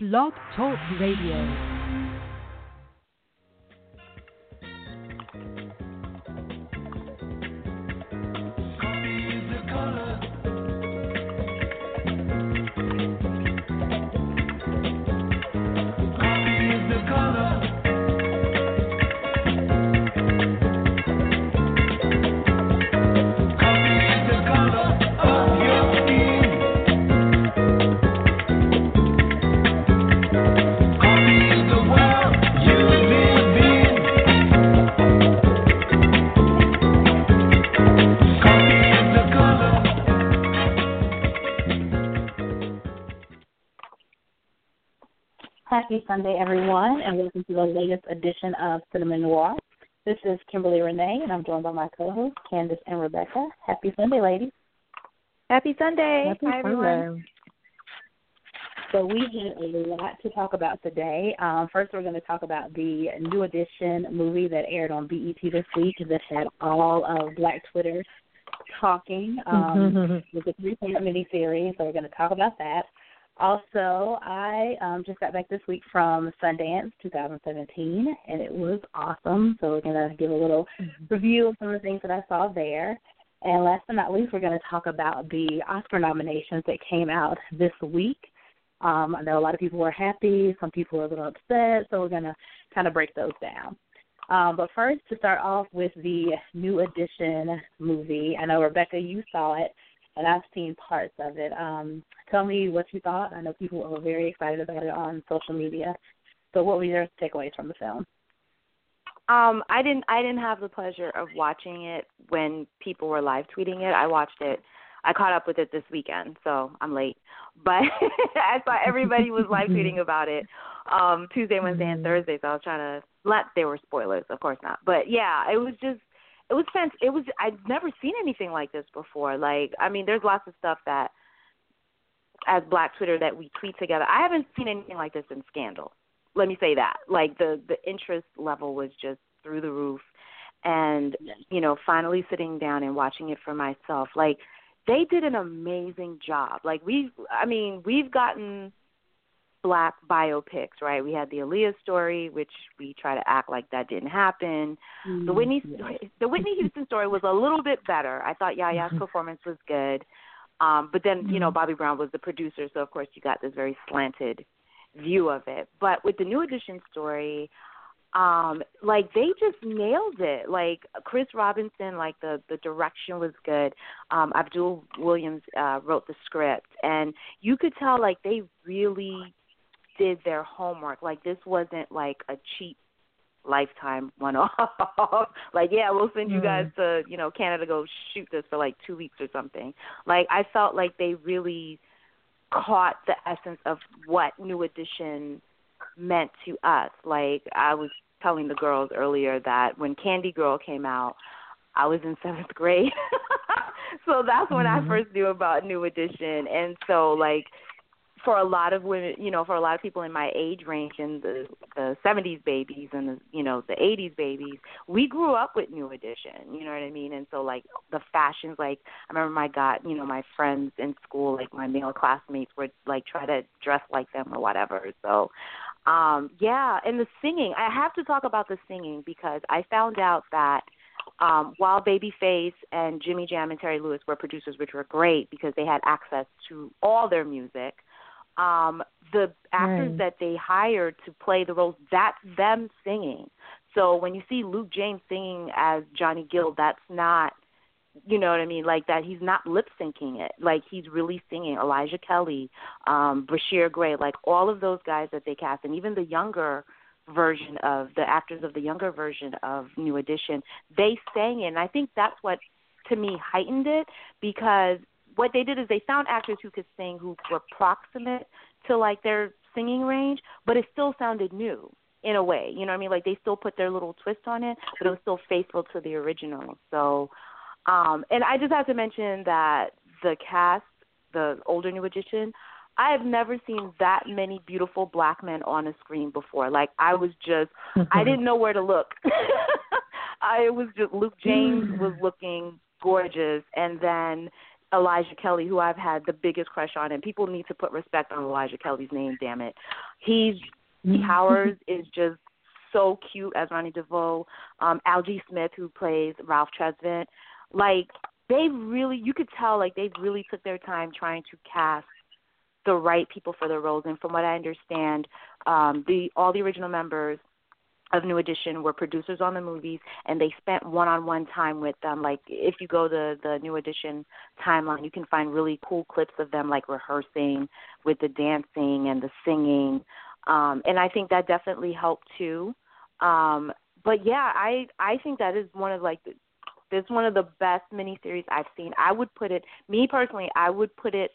Blog Talk Radio. Happy Sunday, everyone, and welcome to the latest edition of Cinema in Noir. This is Kimberly Renee, and I'm joined by my co-hosts, Candice and Rebecca. Happy Sunday, ladies. Happy Sunday. Happy Hi, everyone. So we have a lot to talk about today. Um, first, we're going to talk about the new edition movie that aired on BET this week that had all of Black Twitter talking. Um, it was a three-part miniseries, so we're going to talk about that. Also, I um, just got back this week from Sundance 2017, and it was awesome. So we're going to give a little review of some of the things that I saw there. And last but not least, we're going to talk about the Oscar nominations that came out this week. Um, I know a lot of people were happy, some people were a little upset, so we're going to kind of break those down. Um, but first, to start off with the new edition movie, I know Rebecca, you saw it, and I've seen parts of it. Um, tell me what you thought. I know people were very excited about it on social media. So, what were your takeaways from the film? Um, I didn't. I didn't have the pleasure of watching it when people were live tweeting it. I watched it. I caught up with it this weekend, so I'm late. But I saw everybody was live tweeting about it um Tuesday, Wednesday, and Thursday. So I was trying to. Let there were spoilers, of course not. But yeah, it was just. It was fans. It was. I'd never seen anything like this before. Like, I mean, there's lots of stuff that as Black Twitter that we tweet together. I haven't seen anything like this in Scandal. Let me say that. Like the the interest level was just through the roof, and you know, finally sitting down and watching it for myself, like they did an amazing job. Like we, I mean, we've gotten black biopics, right? We had the Aaliyah story, which we try to act like that didn't happen. Mm, The Whitney, the Whitney Houston story was a little bit better. I thought Yaya's performance was good. Um, but then, you know, Bobby Brown was the producer, so of course you got this very slanted view of it. But with the new edition story, um, like they just nailed it. Like Chris Robinson, like the the direction was good. Um, Abdul Williams uh, wrote the script, and you could tell like they really did their homework. Like this wasn't like a cheap lifetime one off. like, yeah, we'll send you guys mm. to, you know, Canada go shoot this for like two weeks or something. Like I felt like they really caught the essence of what New Edition meant to us. Like I was telling the girls earlier that when Candy Girl came out, I was in seventh grade. so that's when I mm-hmm. first knew about New Edition. And so like for a lot of women, you know, for a lot of people in my age range and the the 70s babies and the you know the 80s babies, we grew up with New Edition. You know what I mean? And so like the fashions, like I remember my god, you know, my friends in school, like my male classmates, would like try to dress like them or whatever. So, um, yeah, and the singing, I have to talk about the singing because I found out that um, while Babyface and Jimmy Jam and Terry Lewis were producers, which were great because they had access to all their music um the actors Right. that they hired to play the roles that's them singing. So when you see luke james singing as johnny gill that's not you know what i mean like that he's not lip syncing it. Like he's really singing. Elijah Kelley um Bryshere Gray like all of those guys that they cast and even the younger version of the actors of the younger version of new edition they sang it. And i think that's what to me heightened it because what they did is they found actors who could sing who were proximate to like their singing range, but it still sounded new in a way. You know what I mean? Like they still put their little twist on it, but it was still faithful to the original. So um and I just have to mention that the cast, the older new edition, I have never seen that many beautiful black men on a screen before. Like I was just I didn't know where to look. I was just Luke James was looking gorgeous and then Elijah Kelley, who I've had the biggest crush on, and people need to put respect on Elijah Kelley's name. Damn it, he's Mm-hmm. Powers is just so cute as Ronnie DeVoe. Um, Algee Smith, who plays Ralph Tresvant, like they really, you could tell, like they really took their time trying to cast the right people for the roles. And from what I understand, um, the all the original members of New Edition were producers on the movies, and they spent one-on-one time with them. Like if you go to the New Edition timeline, you can find really cool clips of them like rehearsing with the dancing and the singing, um, and I think that definitely helped too. Um, but yeah, I I think that is one of like this one of the best miniseries I've seen. I would put it, me personally, I would put it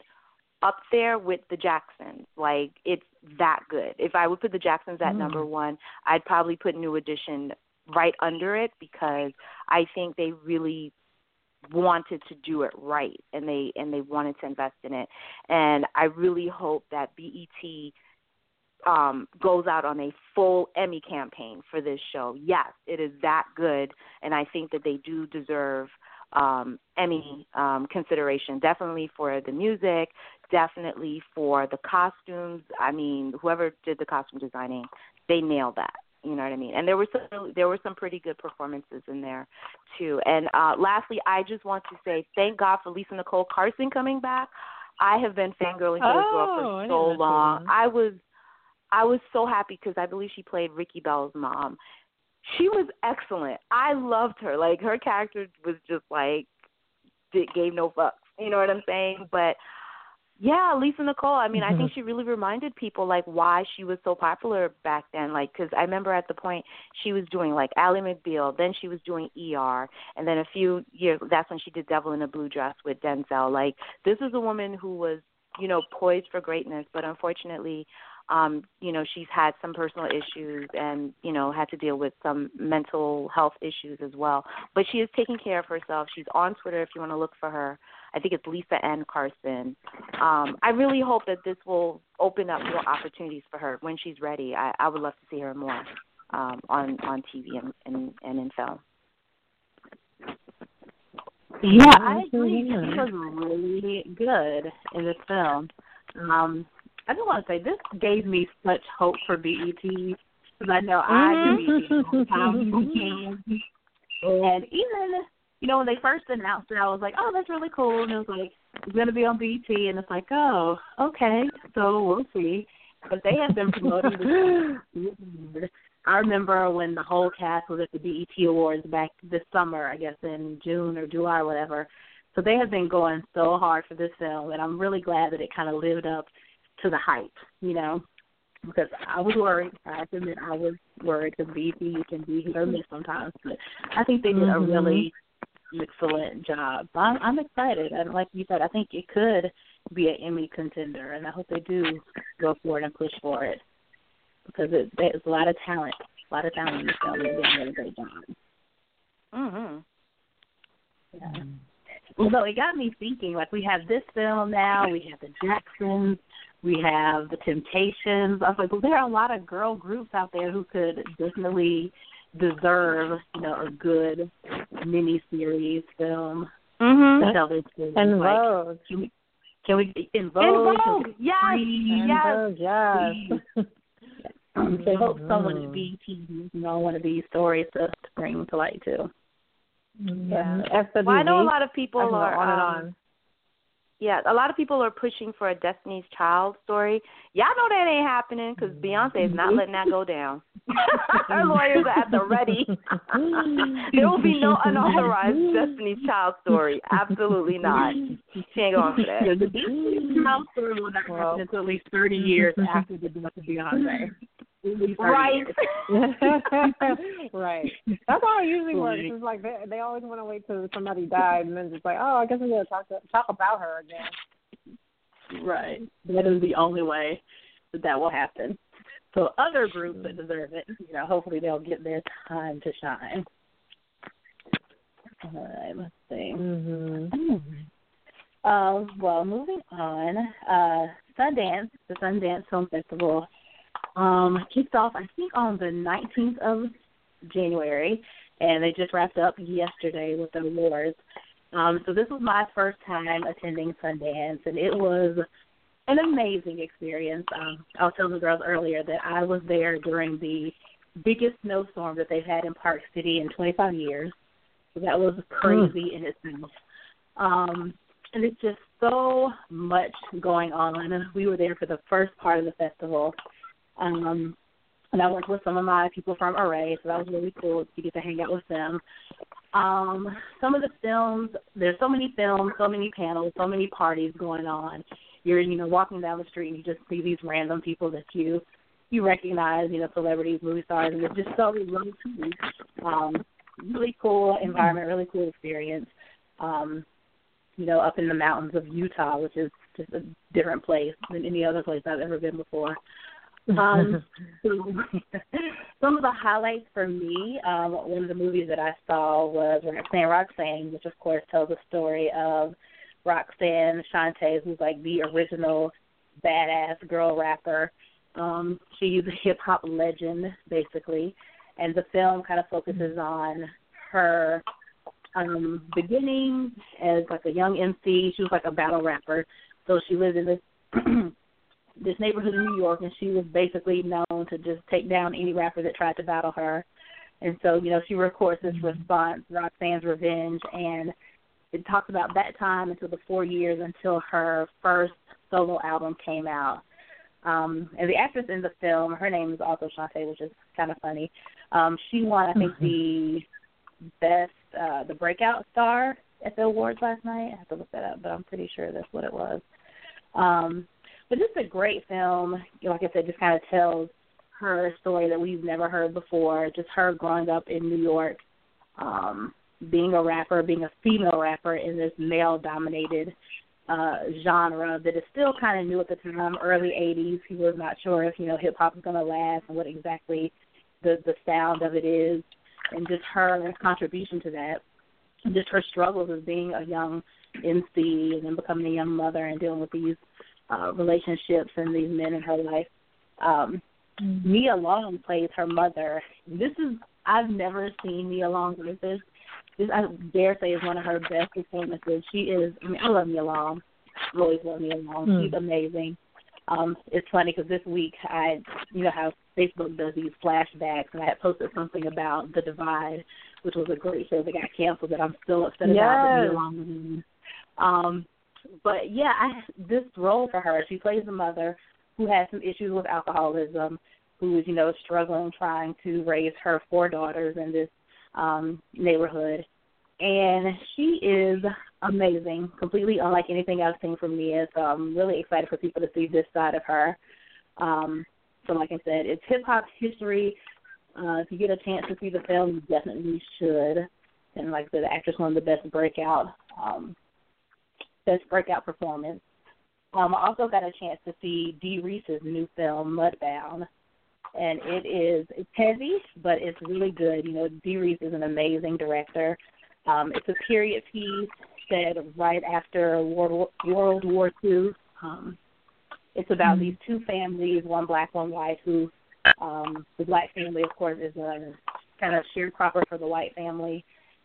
up there with the Jacksons. Like it's that good. If I would put the Jacksons at Mm. number one, I'd probably put New Edition right under it because I think they really wanted to do it right and they and they wanted to invest in it. And I really hope that BET um goes out on a full Emmy campaign for this show. Yes, it is that good and I think that they do deserve um Emmy um consideration definitely for the music, definitely for the costumes. I mean, whoever did the costume designing, they nailed that. You know what I mean? And there were some there were some pretty good performances in there too. And uh lastly, I just want to say thank God for Lisa Nicole Carson coming back. I have been fangirling for this girl Oh, for so didn't long. I was I was so happy because I believe she played Ricky Bell's mom. She was excellent. I loved her. Like her character was just like did, gave no fucks. You know what I'm saying? But yeah, Lisa Nicole. I mean, I think she really reminded people like why she was so popular back then. Like, because I remember at the point she was doing like Ally McBeal, then she was doing ER, and then a few years that's when she did Devil in a Blue Dress with Denzel. Like, this is a woman who was you know poised for greatness, but unfortunately, um, you know, she's had some personal issues and you know had to deal with some mental health issues as well. But she is taking care of herself. She's on Twitter if you want to look for her. I think it's Lisa N. Carson. Um, I really hope that this will open up more opportunities for her when she's ready. I, I would love to see her more um, on on TV and, and and in film. Yeah, I agree. Mhm. She was really good in this film. Um, I just want to say this gave me such hope for BET because I know I Mhm. do BET. and even you know when they first announced it, I was like, oh, that's really cool, and it was like it's gonna be on BET, and it's like, oh, okay, so we'll see. But they have been promoting this I remember when the whole cast was at the BET Awards back this summer, I guess in June or July or whatever. So they have been going so hard for this film, and I'm really glad that it kind of lived up to the hype, you know, because I was worried. I have to admit I was worried because BET can be hit or miss sometimes, but I think they did a Mhm. really excellent job. I'm, I'm excited, and like you said, I think it could be an Emmy contender, and I hope they do go for it and push for it because it, there's a lot of talent, a lot of talent in this film. They're doing a really great job. Mhm. Yeah. Although it got me thinking, like we have this film now, we have the Jacksons, we have the Temptations. I was like, well, there are a lot of girl groups out there who could definitely deserve, you know, a good mini series film to Mhm. tell their. And like, Vogue. can we can we in En Vogue? can Vogue, we- yes, And yes. Vogue, yes. I hope someone at BET, you know, one of these stories to, to bring to light too. Yeah. SWV. Well, I know a lot of people can go are on and um, on. Yeah, a lot of people are pushing for a Destiny's Child story. Y'all know that ain't happening because Beyonce is not mm-hmm. letting that go down. Her lawyers are at the ready. there will be no unauthorized Destiny's Child story. Absolutely not. She ain't going for Yeah, that. the Destiny's Child story will not happen until at least thirty years after the death of Beyonce. At least 30 Right. right. That's how it usually works. It's like they they always want to wait till somebody died and then just like, oh, I guess we're gonna talk to, talk about her again. Right. That is the only way that that will happen. So other groups that deserve it, you know, hopefully they'll get their time to shine. All right, let's see. Mhm. Um, well, moving on, uh, Sundance, the Sundance Film Festival, um, kicked off, I think, on the 19th of January, and they just wrapped up yesterday with the awards. Um, so this was my first time attending Sundance, and it was an amazing experience. Um, I was telling the girls earlier that I was there during the biggest snowstorm that they've had in Park City in 25 years. So that was crazy mm. in itself. Um, and it's just so much going on. We were there for the first part of the festival. Um, and I worked with some of my people from Array, so that was really cool to get to hang out with them. Um, some of the films, there's so many films, so many panels, so many parties going on. You're, you know, walking down the street and you just see these random people that you you recognize, you know, celebrities, movie stars, and it's just so low key. Um, really cool environment, really cool experience. Um, you know, up in the mountains of Utah, which is just a different place than any other place I've ever been before. Um, some of the highlights for me, um, one of the movies that I saw was Roxanne Roxanne, which of course tells the story of Roxanne Shante, who's like the original badass girl rapper. Um, she's a hip hop legend, basically, and the film kind of focuses on her um beginning as like a young MC. She was like a battle rapper. So she lived in this this neighborhood in New York and she was basically known to just take down any rapper that tried to battle her. And so, you know, she records this mm-hmm. response, Roxanne's Revenge and it talks about that time until the four years until her first solo album came out. Um, and the actress in the film, her name is also Shante, which is kind of funny. Um, she won, I think, mm-hmm. the best uh, the breakout star at the awards last night. I have to look that up, but I'm pretty sure that's what it was. Um, but just a great film. Like I said, just kind of tells her story that we've never heard before. Just her growing up in New York, um, being a rapper, being a female rapper in this male-dominated uh genre that is still kind of new at the time, early '80s. He was not sure if you know hip hop was going to last and what exactly the the sound of it is and just her contribution to that, just her struggles as being a young MC and then becoming a young mother and dealing with these uh, relationships and these men in her life. Um, mm-hmm. Nia Long plays her mother. This is I've never seen Nia Long like this. This I dare say is one of her best performances. She is. I mean, I love Nia Long. I always love Nia Long. Mm. She's amazing. Um, it's funny because this week I, you know how Facebook does these flashbacks, and I had posted something about The Divide, which was a great show that got canceled that I'm still upset yes. about. Along um, but yeah, I, this role for her, she plays a mother who has some issues with alcoholism, who is you know struggling trying to raise her four daughters in this um, neighborhood, and she is amazing, completely unlike anything I've seen from Nia. So I'm really excited for people to see this side of her. Um, so like I said, it's hip hop history. Uh, if you get a chance to see the film, you definitely should. And like I said, the actress of the best breakout um best breakout performance. Um, I also got a chance to see Dee Rees's new film, Mudbound. And it is it's heavy, but it's really good. You know, Dee Rees is an amazing director. Um, it's a period piece set right after World, World War II. Um, it's about mm-hmm. these two families, one black, one white, who um the black family of course is a kind of sharecropper for the white family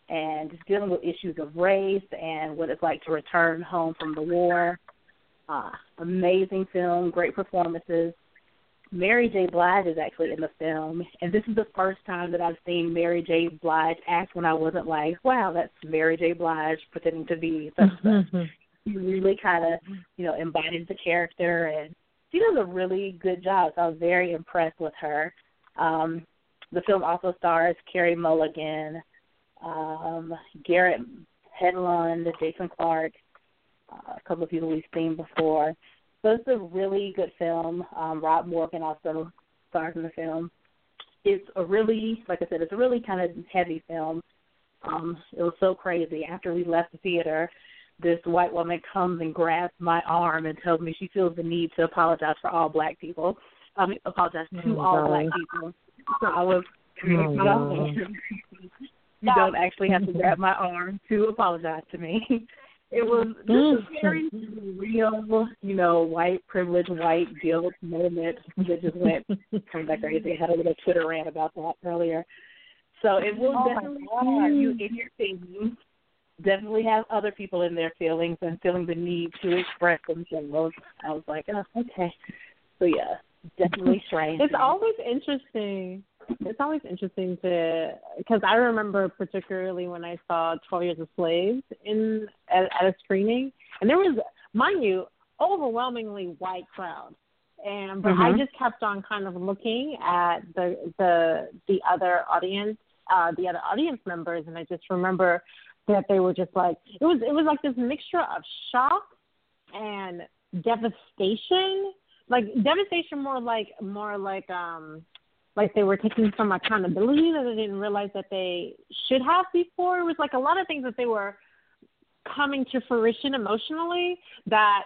and just dealing with issues of race and what it's like to return home from the war. Uh, amazing film, great performances. Mary J. Blige is actually in the film, and this is the first time that I've seen Mary J. Blige act when I wasn't like, "Wow, that's Mary J. Blige pretending to be such." She really kind of, you know, embodies the character, and she does a really good job. So I was very impressed with her. Um, the film also stars Carey Mulligan, um, Garrett Hedlund, Jason Clarke, uh, a couple of people we've seen before. So it's a really good film. Um, Rob Morgan also stars in the film. It's a really, like I said, it's a really kind of heavy film. Um, it was so crazy. After we left the theater, this white woman comes and grabs my arm and tells me she feels the need to apologize for all black people. I mean, apologize to oh, all God. black people. So I was, oh, you don't actually have to grab my arm to apologize to me. It was just a very real, you know, white privilege, white guilt moment that just went kind of crazy. I had a little Twitter rant about that earlier. So it will oh definitely have you in your feelings definitely have other people in their feelings and feeling the need to express themselves. I was like, oh, okay. So yeah, definitely strange. it's always interesting. It's always interesting to because I remember particularly when I saw Twelve Years a Slave in at, at a screening, and there was, mind you, overwhelmingly white crowd, and but mm-hmm. I just kept on kind of looking at the the the other audience, uh, the other audience members, and I just remember that they were just like it was it was like this mixture of shock and devastation like devastation more like more like um like they were taking some accountability that they didn't realize that they should have before. It was like a lot of things that they were coming to fruition emotionally that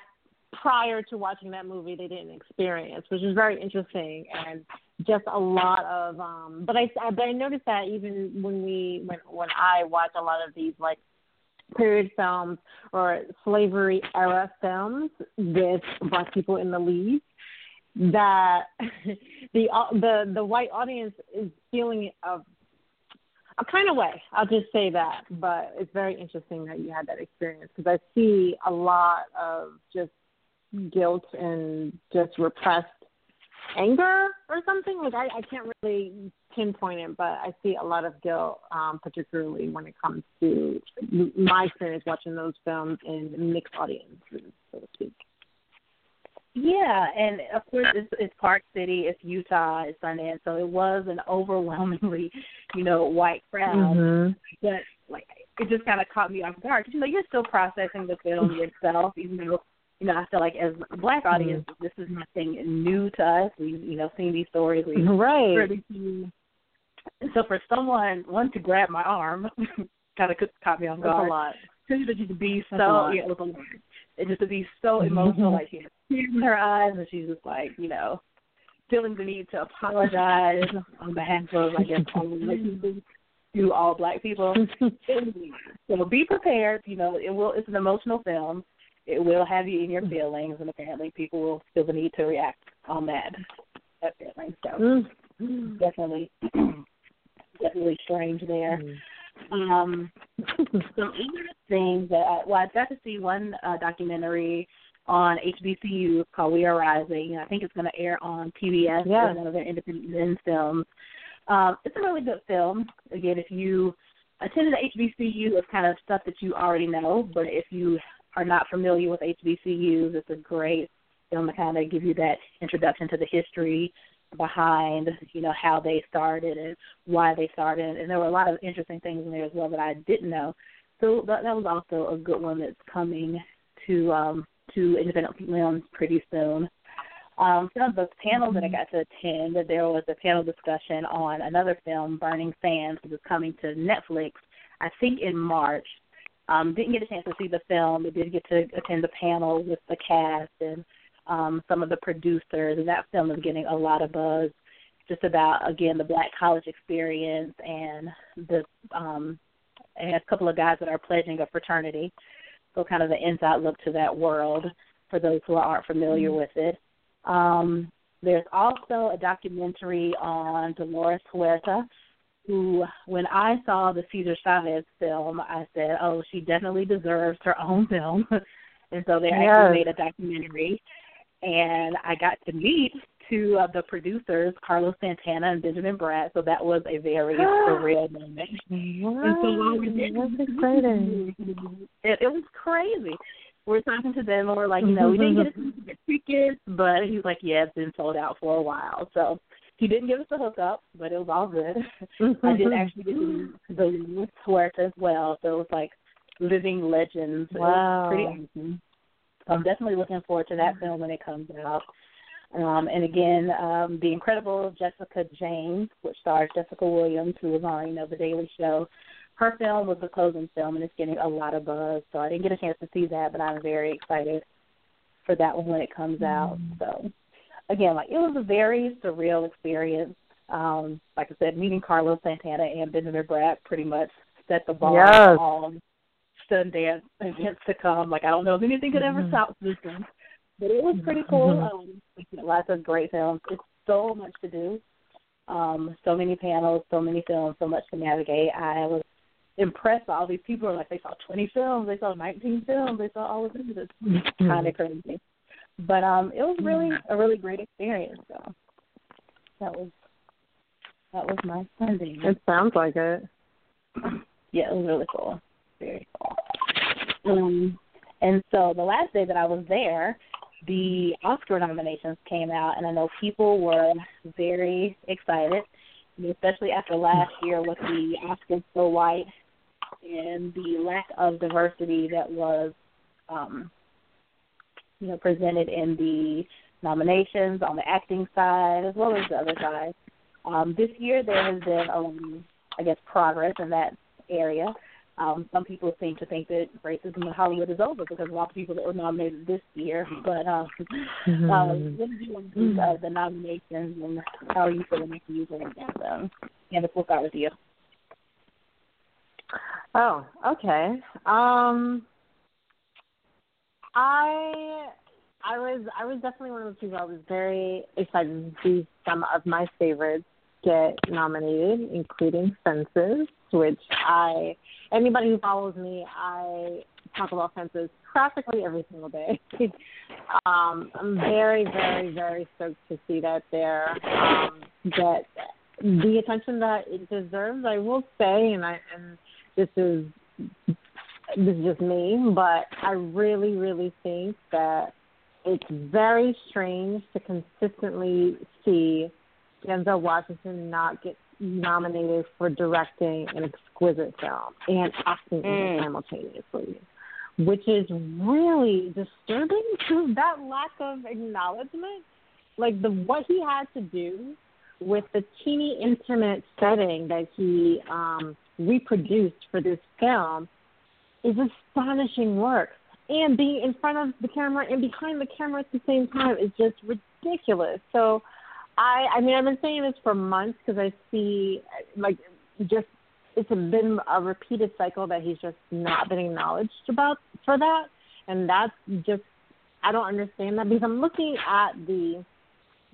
prior to watching that movie they didn't experience which is very interesting and just a lot of um but i but i noticed that even when we when when i watch a lot of these like period films or slavery era films with black people in the lead that the the the white audience is feeling a a kind of way. I'll just say that, but it's very interesting that you had that experience because I see a lot of just guilt and just repressed anger or something. Like I, I can't really pinpoint it, but I see a lot of guilt, um, particularly when it comes to my experience watching those films in mixed audiences, so to speak. Yeah, and of course it's, it's Park City, it's Utah, it's Sundance, so it was an overwhelmingly, you know, white crowd. Mm-hmm. But like, it just kind of caught me off guard. because You know, you're still processing the film yourself, even though you know I feel like as a black audience, mm-hmm. this is nothing new to us. We've you know seen these stories, we've right. heard these. And so for someone one to grab my arm, kind of caught me off guard. That's a lot. Two to just be so yeah, it was a lot. Just to be so emotional, like had tears in her eyes, and she's just like, you know, feeling the need to apologize on behalf of, I guess, all people, to all black people. so be prepared. You know, it will. It's an emotional film. It will have you in your feelings, and apparently, people will feel the need to react on that that feeling. So definitely, definitely strange there. Um, some other things that I, well, I got to see one uh, documentary on HBCU called We Are Rising. I think it's going to air on PBS. Yeah. One of their Independent Lens films. Um, it's a really good film. Again, if you attended HBCU, it's kind of stuff that you already know. But if you are not familiar with HBCUs, it's a great film to kind of give you that introduction to the history behind you know how they started and why they started and there were a lot of interesting things in there as well that I didn't know so that, that was also a good one that's coming to um to independent films pretty soon um some of the panels that I got to attend there was a panel discussion on another film Burning Sands which is coming to Netflix I think in March um didn't get a chance to see the film but did get to attend the panel with the cast and um, some of the producers, and that film is getting a lot of buzz. Just about again the black college experience and the um, and a couple of guys that are pledging a fraternity. So kind of the inside look to that world for those who aren't familiar mm-hmm. with it. Um, there's also a documentary on Dolores Huerta, who, when I saw the Cesar Chavez film, I said, "Oh, she definitely deserves her own film." and so they yes. actually made a documentary and I got to meet of the producers, Carlos Santana and Benjamin Bratt. So that was a very surreal moment. Wow, and so while we did. It, it was crazy. We're talking to them, and we're like, you know, we didn't get a get tickets, but he's like, yeah, it's been sold out for a while. So he didn't give us a hookup, but it was all good. I did mm-hmm. actually get to the Huerta as well, so it was like living legends. Wow, pretty awesome. So I'm definitely looking forward to that film when it comes out. Um, and again, um, the incredible Jessica James, which stars Jessica Williams, who was on, you know, The Daily Show. Her film was the closing film, and it's getting a lot of buzz. So I didn't get a chance to see that, but I'm very excited for that one when it comes out. Mm. So again, like it was a very surreal experience. Um, like I said, meeting Carlos Santana and Benjamin Bratt pretty much set the bar yes. on Sundance events to come. Like I don't know if anything could ever mm-hmm. top this one, but it was pretty cool. Mm-hmm. Um, lots of great films. It's so much to do. Um, so many panels, so many films, so much to navigate. I was impressed by all these people. Like they saw 20 films, they saw 19 films, they saw all of this. It's Mm-hmm. kind of crazy. But um, it was really a really great experience. So that was that was my Sunday. It sounds like it. Yeah, it was really cool. Very cool. Um, and so the last day that I was there, the Oscar nominations came out, and I know people were very excited, especially after last year with the Oscars so white and the lack of diversity that was, um, you know, presented in the nominations on the acting side as well as the other side. Um, this year there has been, um, I guess, progress in that area. Um, some people seem to think that racism in Hollywood is over because a lot of people that were nominated this year. But um, Mm-hmm. uh, what do you think of the nominations and how are you feeling after you heard that? Um, Candice, we'll start with you. Oh, okay. Um, I I was I was definitely one of those people. I was very excited to see some of my favorites get nominated, including Fences, which I anybody who follows me, I talk about Fences practically every single day. um, I'm very, very, very stoked to see that there um, get the attention that it deserves. I will say, and I and this is this is just me, but I really, really think that it's very strange to consistently see Denzel Washington not get nominated for directing an exquisite film and acting in it Mm. simultaneously, which is really disturbing to that lack of acknowledgement. Like the what he had to do with the teeny intimate setting that he um, reproduced for this film is astonishing work. And being in front of the camera and behind the camera at the same time is just ridiculous. So, I I mean I've been saying this for months because I see like just it's been a repeated cycle that he's just not been acknowledged about for that, and that's just I don't understand that because I'm looking at the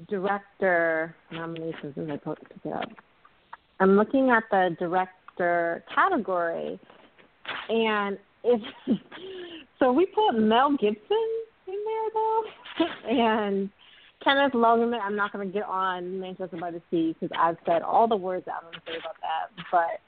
director nominations. And I put it up. I'm looking at the director category, and if so, we put Mel Gibson in there though, and Kenneth Lonergan. I'm not going to get on Manchester by the Sea because I've said all the words that I'm going to say about that, but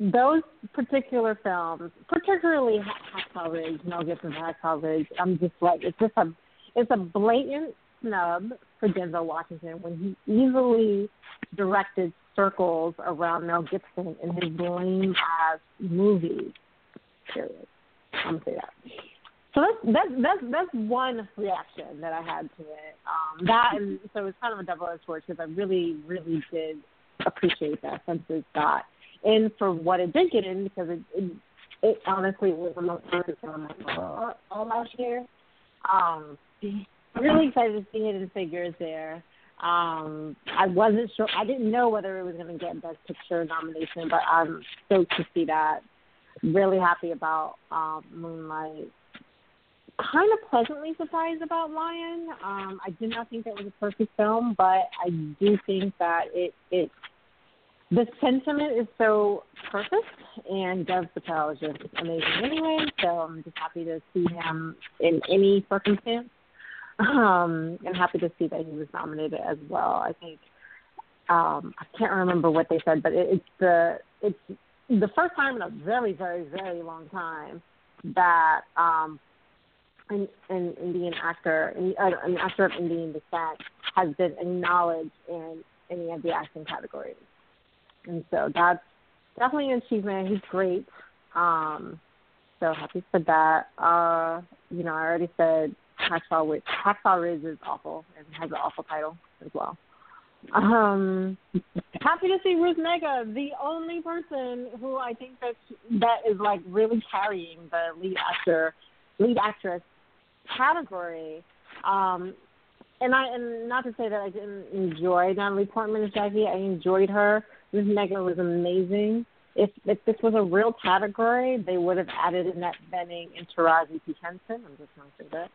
those particular films, particularly Hacksaw Ridge, Mel Gibson's Hacksaw Ridge, I'm just like it's just a it's a blatant snub for Denzel Washington when he easily directed circles around Mel Gibson in his lame ass movie. Period. I'm gonna say that. So that's that's that's that's one reaction that I had to it. Um, that and so it's kind of a double edged sword because I really really did appreciate that Fences got in for what it did get in because it it, it honestly was the most I saw all last year. Um, really excited to see Hidden Figures there. Um, I wasn't sure. I didn't know whether it was going to get Best Picture nomination, but I'm stoked to see that. Really happy about um, Moonlight. Kind of pleasantly surprised about Lion. Um, I did not think that was a perfect film, but I do think that it it the sentiment is so perfect, and Dev Patel is just amazing anyway. So I'm just happy to see him in any circumstance um, and happy to see that he was nominated as well. I think um, I can't remember what they said, but it, it's the it's the first time in a very very very long time that um, an, an Indian actor, an, uh, an actor of Indian descent, has been acknowledged in any of the acting categories, and so that's definitely an achievement. He's great. Um, so happy for that. Uh, you know, I already said Hacksaw Ridge. Hacksaw Ridge is awful and has an awful title as well. Um, happy to see Ruth Negga, the only person who I think that that is like really carrying the lead actor, lead actress category. Um, and I and not to say that I didn't enjoy Natalie Portman as Jackie, I enjoyed her. Ruth Negga was amazing. If if this was a real category, they would have added Annette Bening and Taraji P. Henson. I'm just going to say that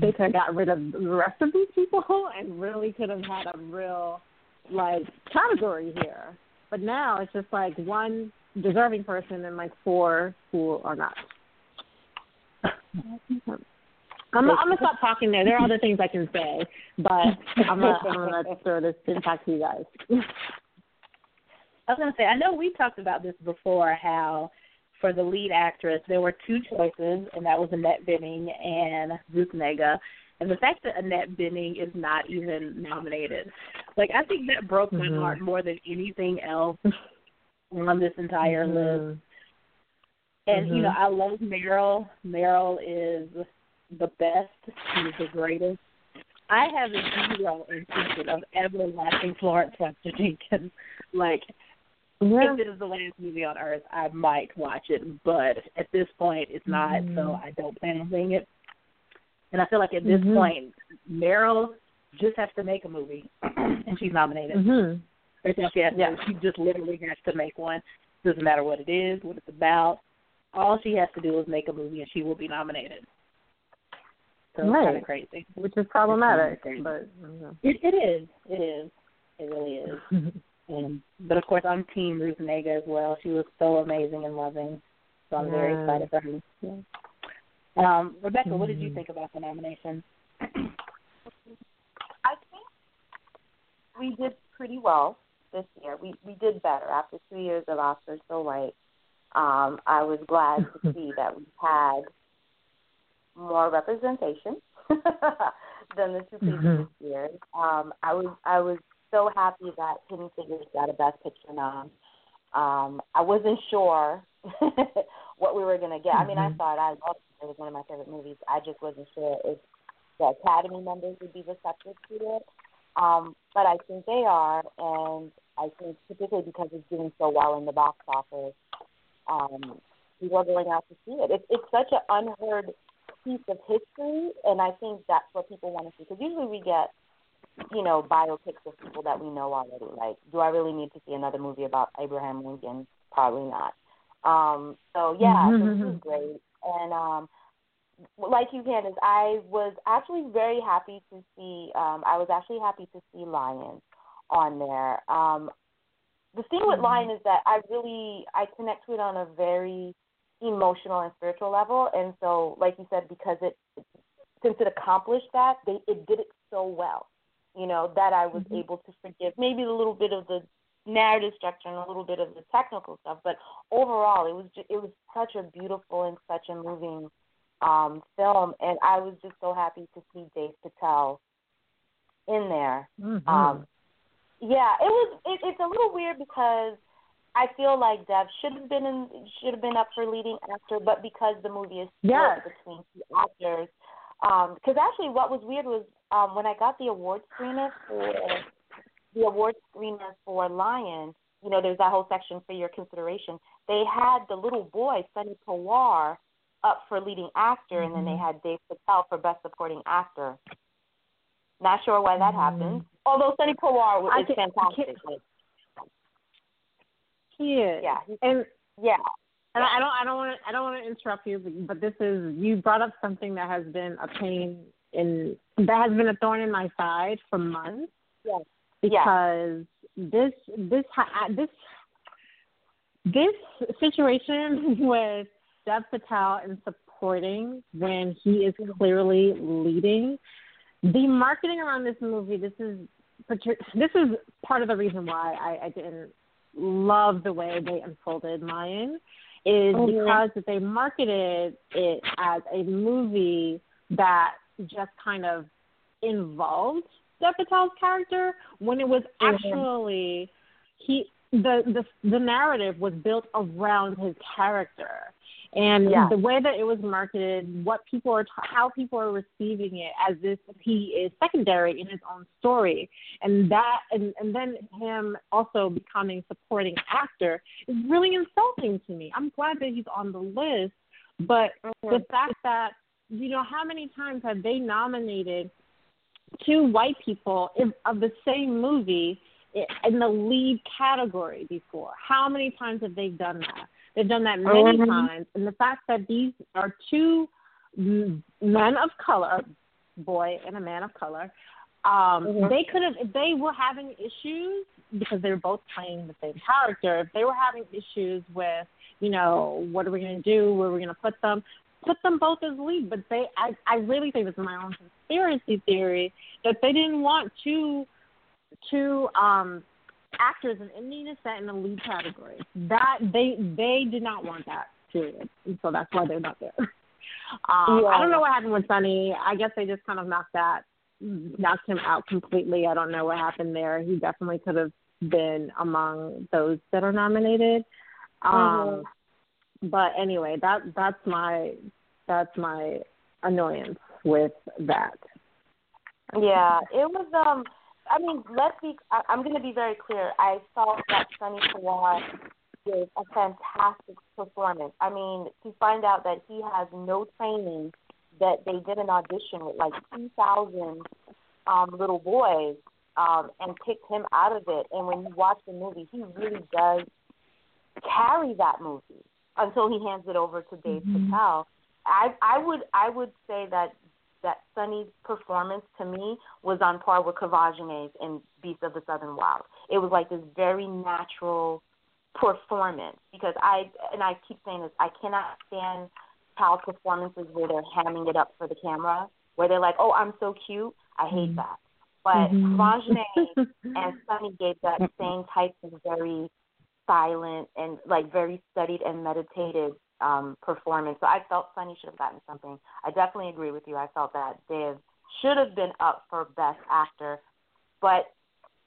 they could have got rid of the rest of these people and really could have had a real like category here. But now it's just like one deserving person and like four who are not. I'm, I'm gonna stop talking there. There are other things I can say, but I'm gonna, I'm gonna throw this back to you guys. I was gonna say, I know we talked about this before. How for the lead actress there were two choices, and that was Annette Bening and Ruth Negga. And the fact that Annette Bening is not even nominated, like I think that broke my Mhm. heart more than anything else on this entire Mhm. list. And you Mhm. know, I love Meryl. Meryl is the best. She's the greatest. I have a zero intention of ever watching Florence Foster Jenkins. Like, Yeah. if it is the last movie on earth, I might watch it, but at this point, it's not. So Mhm. I don't plan on seeing it. And I feel like at this Mhm. point, Meryl just has to make a movie, and she's nominated. Mhm. She has to Yeah. She just literally has to make one. Doesn't matter what it is, what it's about. All she has to do is make a movie, and she will be nominated. So it's Right. kind of crazy. Which is problematic, Crazy. but you It, it is. It is. It really is. And but of course, I'm Team Ruth Negga as well. She was so amazing and loving. So I'm very excited for her. Yeah. Um, Rebecca, what did you Mhm. think about the nomination? I think we did pretty well this year. We we did better after two years of Oscars so white. Um, I was glad to see that we had more representation than the two previous Mhm. years. Um, I was I was so happy that Hidden Figures got a Best Picture nom. Um, I wasn't sure what we were gonna get. I mean, I Mhm. thought I loved it. It was one of my favorite movies. I just wasn't sure if the Academy members would be receptive to it. Um, but I think they are, and I think particularly because it's doing so well in the box office, um, people are going out to see it. It's it's such an unheard piece of history, and I think that's what people want to see. Because usually we get, you know, biopics of people that we know already. Like, do I really need to see another movie about Abraham Lincoln? Probably not. Um, so yeah, so this is great, and um, like you, Candice, I was actually very happy to see. Um, I was actually happy to see Lion on there. Um, the thing with Lion is that I really I connect to it on a very emotional and spiritual level, and so like you said, because it since it accomplished that, they it did it so well, you know, that I was able to forgive maybe a little bit of the narrative structure and a little bit of the technical stuff, but overall, it was just, it was such a beautiful and such a moving um, film, and I was just so happy to see Dave Patel in there. Mhm. Um, yeah, it was. It, it's a little weird because I feel like Dev should have been in, should have been up for leading actor, but because the movie is split Yes. between two actors, um, because actually, what was weird was um, when I got the award screener for the award screener for Lion. You know, there's that whole section for your consideration. They had the little boy Sonny Pawar up for leading actor, and then they had Dave Patel for best supporting actor. Not sure why that happened. Although Sonny Pawar I is fantastic. He is. Yeah, And yeah. and I don't I don't want to I don't want to interrupt you, but, but this is you brought up something that has been a pain in that has been a thorn in my side for months Yes. because this this ha- this this situation with Dev Patel and supporting when he is clearly leading the marketing around this movie. This is this is part of the reason why I, I didn't love the way they unfolded Lion is Mhm. because that they marketed it as a movie that just kind of involved Dev Patel's character when it was actually he the the the narrative was built around his character and Yeah. the way that it was marketed, what people are, t- how people are receiving it, as if he is secondary in his own story, and that, and and then him also becoming supporting actor is really insulting to me. I'm glad that he's on the list, but the mm-hmm. fact that you know how many times have they nominated two white people in, of the same movie in the lead category before? How many times have they done that? They've done that many Mhm. times, and the fact that these are two men of color, boy and a man of color, Um, Mhm. They could have, if they were having issues because they were both playing the same character. If they were having issues with, you know, what are we going to do? Where are we going to put them? Put them both as lead. But they, I, I really think it's my own conspiracy theory that they didn't want two, two um, actors in Indian descent in the lead category. That they, they did not want that. Period. And so that's why they're not there. Um, I don't know what happened with Sonny. I guess they just kind of knocked that knocked him out completely. I don't know what happened there. He definitely could have been among those that are nominated. Um Mm-hmm. but anyway, that that's my that's my annoyance with that. Yeah, it was. Um, I mean, let's be. I, I'm going to be very clear. I felt that Sunny Sawant did a fantastic performance. I mean, to find out that he has no training, that they did an audition with like 2,000 um, little boys, um, and picked him out of it. And when you watch the movie, he really does carry that movie until he hands it over to Dev Patel. I I would I would say that that Sunny's performance to me was on par with Quvenzhané's in Beast of the Southern Wild. It was like this very natural performance because I and I keep saying this, I cannot stand child performances where they're hamming it up for the camera, where they're like, "Oh, I'm so cute." I hate mm-hmm. that. But mm-hmm. Kavajne and Sunny gave that same type of very silent and like very studied and meditated um performance. So I felt Sunny should have gotten something. I definitely agree with you. I felt that Dev should have been up for best actor. But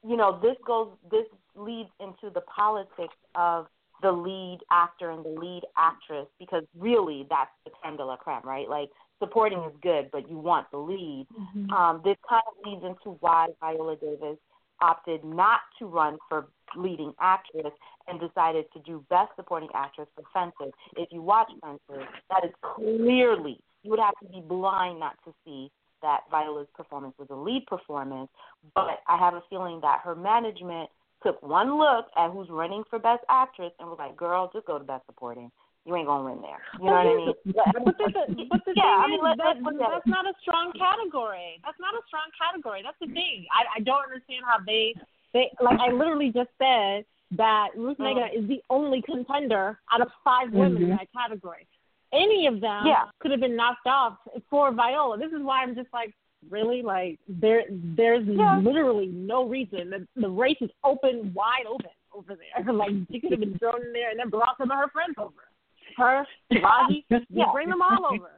you know, this goes this leads into the politics of the lead actor and the lead actress because really that's the creme de la creme, right? Like supporting is good, but you want the lead. Um, this kind of leads into why Viola Davis opted not to run for leading actress and decided to do best supporting actress for Fences. If you watch Fences, that is clearly you would have to be blind not to see that Viola's performance was a lead performance. But I have a feeling that her management took one look at who's running for best actress and was like, "Girl, just go to best supporting. You ain't gonna win there." You know what I mean? But the, but the Yeah, I mean, is, let- that, let's look at that's not a strong category. That's not a strong category. That's the thing. I, I don't understand how they they like. I literally just said that Ruth Mm. Negga is the only contender out of 5 women in Mhm. that category. Any of them Yeah. could have been knocked off for Viola. This is why I'm just like, really, like there there's Yeah. literally no reason. The, the race is open, wide open over there. like she could have been thrown in there and then brought some of her friends over. Her, Raji, Yeah. bring them all over.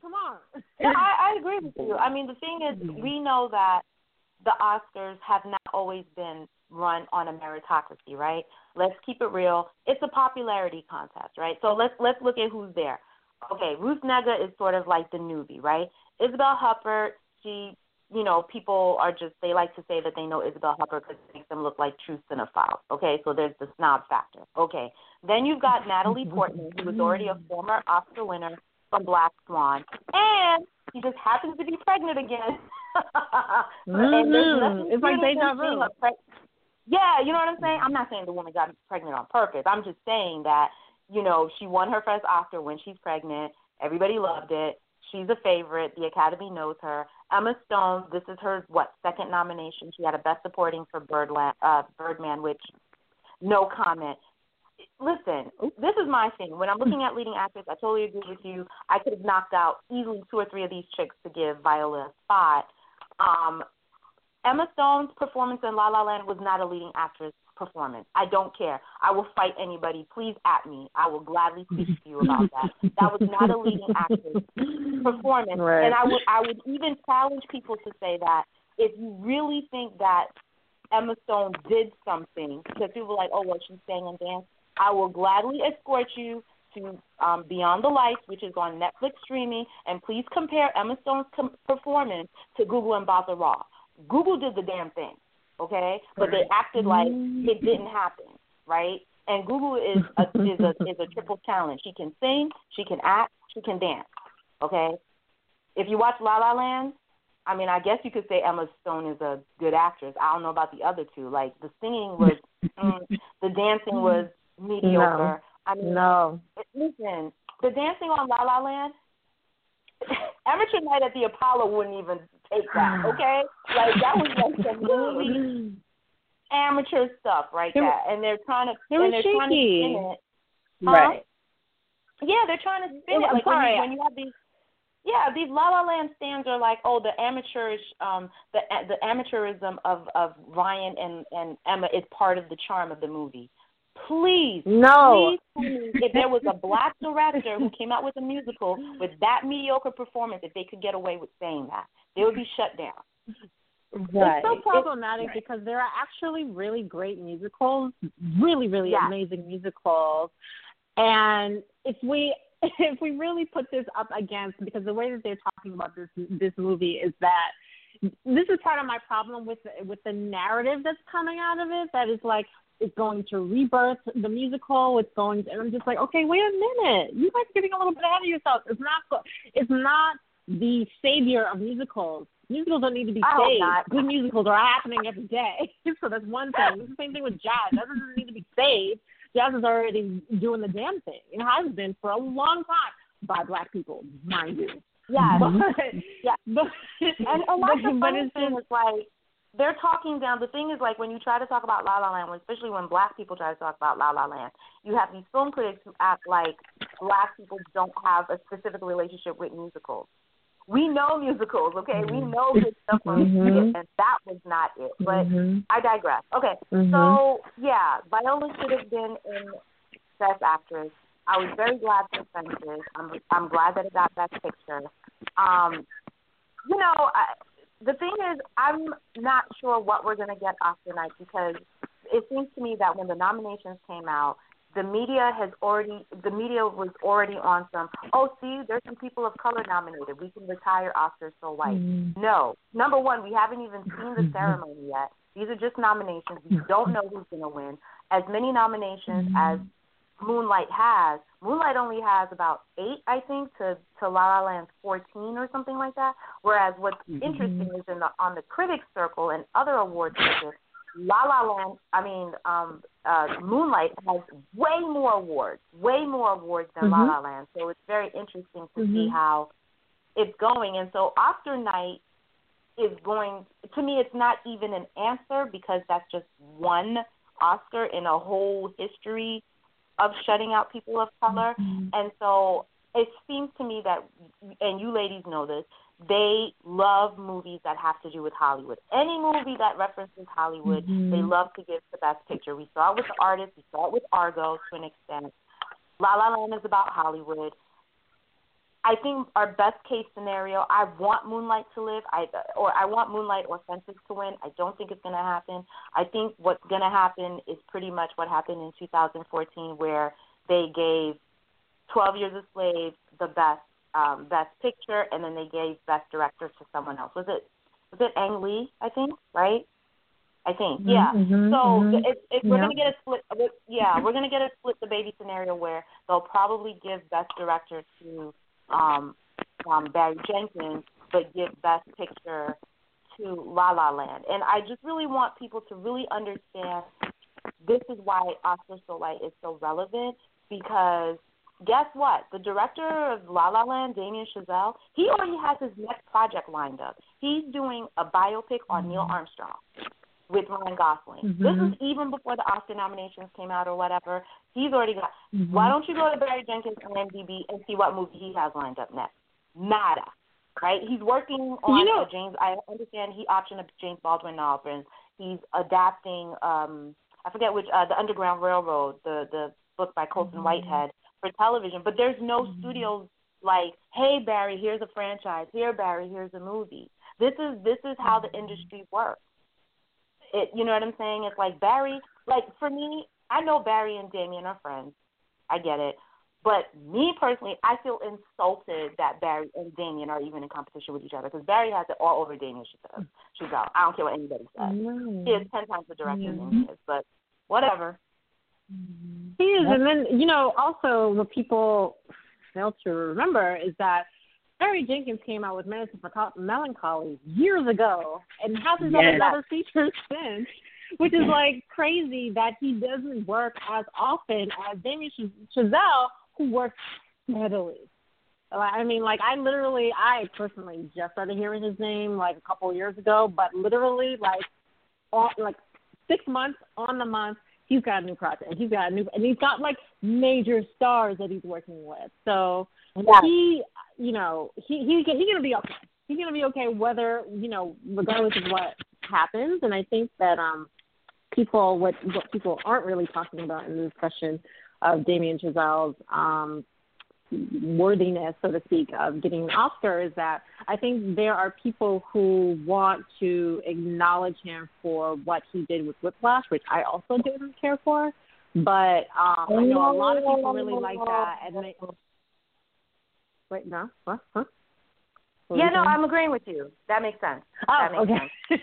Come on. Yeah, I, I agree with you. I mean, the thing is, we know that the Oscars have not always been run on a meritocracy, right? Let's keep it real. It's a popularity contest, right? So let's let's look at who's there. Okay, Ruth Negga is sort of like the newbie, right? Isabelle Huppert, she, you know, people are just they like to say that they know Isabelle Huppert because it makes them look like true cinephiles. Okay, so there's the snob factor. Okay, then you've got Natalie Portman, who was already a former Oscar winner from Black Swan, and she just happens to be pregnant again. Mhm. It's like deja vu. a preg- Yeah, you know what I'm saying. I'm not saying the woman got pregnant on purpose. I'm just saying that you know she won her first Oscar when she's pregnant. Everybody loved it. She's a favorite. The Academy knows her. Emma Stone. This is her what second nomination. She had a Best Supporting for Birdland, uh, Birdman, which no comment. Listen, this is my thing. When I'm looking at leading actors, I totally agree with you. I could have knocked out easily two or three of these chicks to give Viola a spot. Um, Emma Stone's performance in La La Land was not a leading actress performance. I don't care. I will fight anybody. Please at me. I will gladly speak to you about that. That was not a leading actress performance. Right. And I would I would even challenge people to say that if you really think that Emma Stone did something because people were like, oh well, she's sang and danced. I will gladly escort you to um, Beyond the Lights, which is on Netflix streaming, and please compare Emma Stone's com- performance to Gugu Mbatha-Raw. Google did the damn thing, okay, but they acted like it didn't happen, right? And Gugu is a, is a is a triple challenge. She can sing, she can act, she can dance, okay. If you watch La La Land, I mean, I guess you could say Emma Stone is a good actress. I don't know about the other two. Like the singing was, mm, the dancing was mediocre. I mean, No. listen, the dancing on La La Land, amateur night at the Apollo wouldn't even take that. Okay, like that was like some really amateur stuff right there, and they're trying to It and they're trying to spin it. Huh? Right. Yeah, they're trying to spin Yeah, it like when you, when you have these. Yeah, these La La Land stands are like, oh, the amateurish, um, the the amateurism of of Ryan and and Emma is part of the charm of the movie. Please, No. please if there was a black director who came out with a musical with that mediocre performance, if they could get away with saying that, they would be shut down. Right. It's so problematic because there are actually really great musicals, really, really Yes. amazing musicals. And if we if we really put this up against because the way that they're talking about this this movie is that this is part of my problem with the, with the narrative that's coming out of it that is like it's going to rebirth the musical it's going to, and I'm just like okay wait a minute you guys are getting a little bit ahead of yourself. It's not it's not the savior of musicals. Musicals don't need to be I saved. not. good musicals are happening every day. So that's one thing. It's the same thing with jazz. That doesn't need to be saved. Jazz is already doing the damn thing. It has been for a long time by black people mind you. Yeah, but, Yeah. but And that's the but funny it's thing is like they're talking down. The thing is like when you try to talk about La La Land, especially when black people try to talk about La La Land, you have these film critics who act like black people don't have a specific relationship with musicals. We know musicals, okay? We know good stuff from Mhm. it, and that was not it. But Mhm. I digress. Okay, Mhm. so yeah, Viola should have been in Best Actress. I was very glad for Fences. I'm I'm glad that it got Best Picture. Um, you know, I, the thing is, I'm not sure what we're gonna get Oscar night because it seems to me that when the nominations came out, the media has already the media was already on some. Oh, see, there's some people of color nominated. We can retire Oscar so white. Mm-hmm. No, number one, we haven't even seen the ceremony yet. These are just nominations. We don't know who's going to win. As many nominations mm-hmm. as Moonlight has, Moonlight only has about eight, I think, to to La La Land's fourteen or something like that. Whereas what's interesting is in the on the critics circle and other award circles, La La Land, I mean, um, uh, Moonlight has way more awards, way more awards than La Mhm. La Land. So it's very interesting to see Mhm. how it's going. And so Oscar night is going to me. It's not even an answer because that's just one Oscar in a whole history of shutting out people of color. Mm-hmm. And so it seems to me that, and you ladies know this, they love movies that have to do with Hollywood. Any movie that references Hollywood, mm-hmm. they love to give the best picture. We saw it with the artist, we saw it with Argo to an extent. La La Land is about Hollywood. I think our best case scenario, I want Moonlight to live, I or I want Moonlight or Fences to win. I don't think it's going to happen. I think what's going to happen is pretty much what happened in 2014, where they gave 12 Years a Slave the best um, best picture, and then they gave best director to someone else. Was it was it Ang Lee? I think right. I think yeah. Mhm, So mhm. it, we're Yeah. gonna get a split. Yeah, we're gonna get a split the baby scenario where they'll probably give best director to um, um, Barry Jenkins, but give best picture to La La Land. And I just really want people to really understand this is why Oscar So Light is so relevant because guess what? The director of La La Land, Damien Chazelle, he already has his next project lined up. He's doing a biopic on Neil Armstrong with Ryan Gosling. This is mm-hmm. even before the Oscar nominations came out or whatever. He's already got. Mm-hmm. Why don't you go to Barry Jenkins on IMDb and see what movie he has lined up next? Nada. Right? He's working on You know- James. I understand he optioned a James Baldwin novel, he's adapting. um I forget which. uh The Underground Railroad, the the book by Colson mm-hmm. Whitehead for television. But there's no studios like, hey Barry, here's a franchise. Here Barry, here's a movie. This is this is how the industry works. It, you know what I'm saying? It's like Barry, like for me, I know Barry and Damien are friends. I get it. But me personally, I feel insulted that Barry and Damien are even in competition with each other because Barry has it all over Damien Chazelle. Chazelle. I don't care what anybody says. He is ten times the director than mm-hmm. he is, but whatever. He is, and then you know, also what people fail to remember is that Barry Jenkins came out with Medicine for Melancholy years ago, and hasn't done Yes. another feature since. Which is like crazy that he doesn't work as often as Damien Chazelle, who works steadily. I mean, like I literally, I personally just started hearing his name like a couple of years ago, but literally like, on like six months on the month, he's got a new project. and He's got a new, and he's got like major stars that he's working with. So yeah. he, you know, he he he's gonna be okay. He's gonna be okay whether you know, regardless of what happens. And I think that um, people what what people aren't really talking about in the discussion of Damien Chazelle's um worthiness, so to speak, of getting an Oscar is that I think there are people who want to acknowledge him for what he did with Whiplash, which I also didn't care for. But um, I know a lot of people really like that, and they. Wait, no, what? Huh? What yeah, no, I'm agreeing with you. That makes sense. Oh, that makes okay.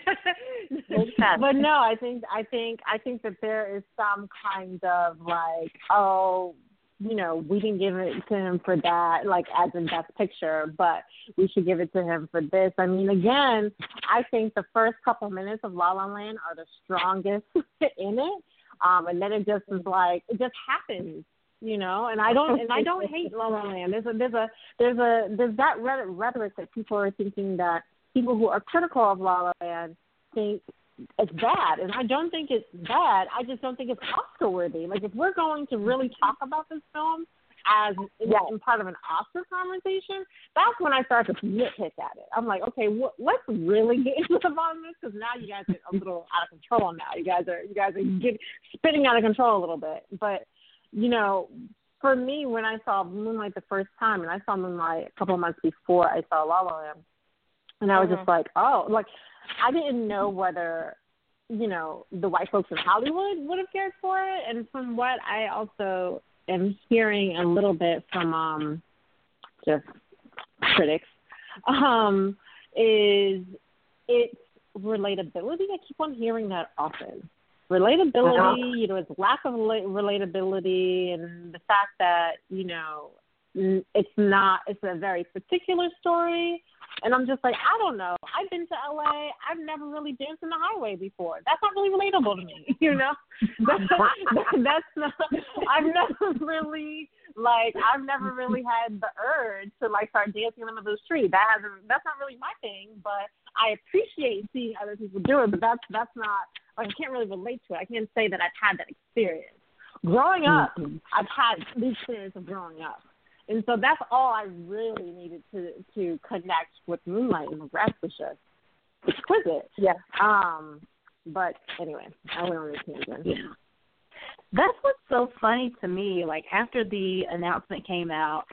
sense. makes sense. But no, I think I think I think that there is some kind of like, oh, you know, we didn't give it to him for that, like as in best picture, but we should give it to him for this. I mean, again, I think the first couple minutes of La La Land are the strongest in it, um, and then it just is like it just happens, you know. And I oh, don't, and I don't hate La La Land. There's a, there's a, there's a, there's that rhetoric that people are thinking that people who are critical of La La Land think it's bad, and I don't think it's bad. I just don't think it's Oscar worthy. Like if we're going to really talk about this film as in, in part of an Oscar conversation, that's when I start to nitpick at it. I'm like, okay, wh- let's really get into the bottom of this because now you guys are a little out of control. Now you guys are you guys are getting spinning out of control a little bit. But you know, for me, when I saw Moonlight the first time, and I saw Moonlight a couple of months before I saw La La Land, and I was mm-hmm. just like, oh, like I didn't know whether you know the white folks in Hollywood would have cared for it, and from what I also am hearing a little bit from um just critics um is its relatability. I keep on hearing that often. Relatability, uh-huh. you know, its lack of relatability, and the fact that you know it's not. It's a very particular story and I'm just like, I don't know. I've been to LA. I've never really danced in the highway before. That's not really relatable to me, you know. that's, that's not. I've never really like. I've never really had the urge to like start dancing in the street. That hasn't. That's not really my thing. But I appreciate seeing other people do it. But that's that's not. Like, I can't really relate to it. I can't say that I've had that experience. Growing up, mm-hmm. I've had the experience of growing up. And so that's all I really needed to to connect with Moonlight, and the rest was just exquisite. Yeah. Um. But anyway, I went on a tangent. Yeah. That's what's so funny to me. Like after the announcement came out,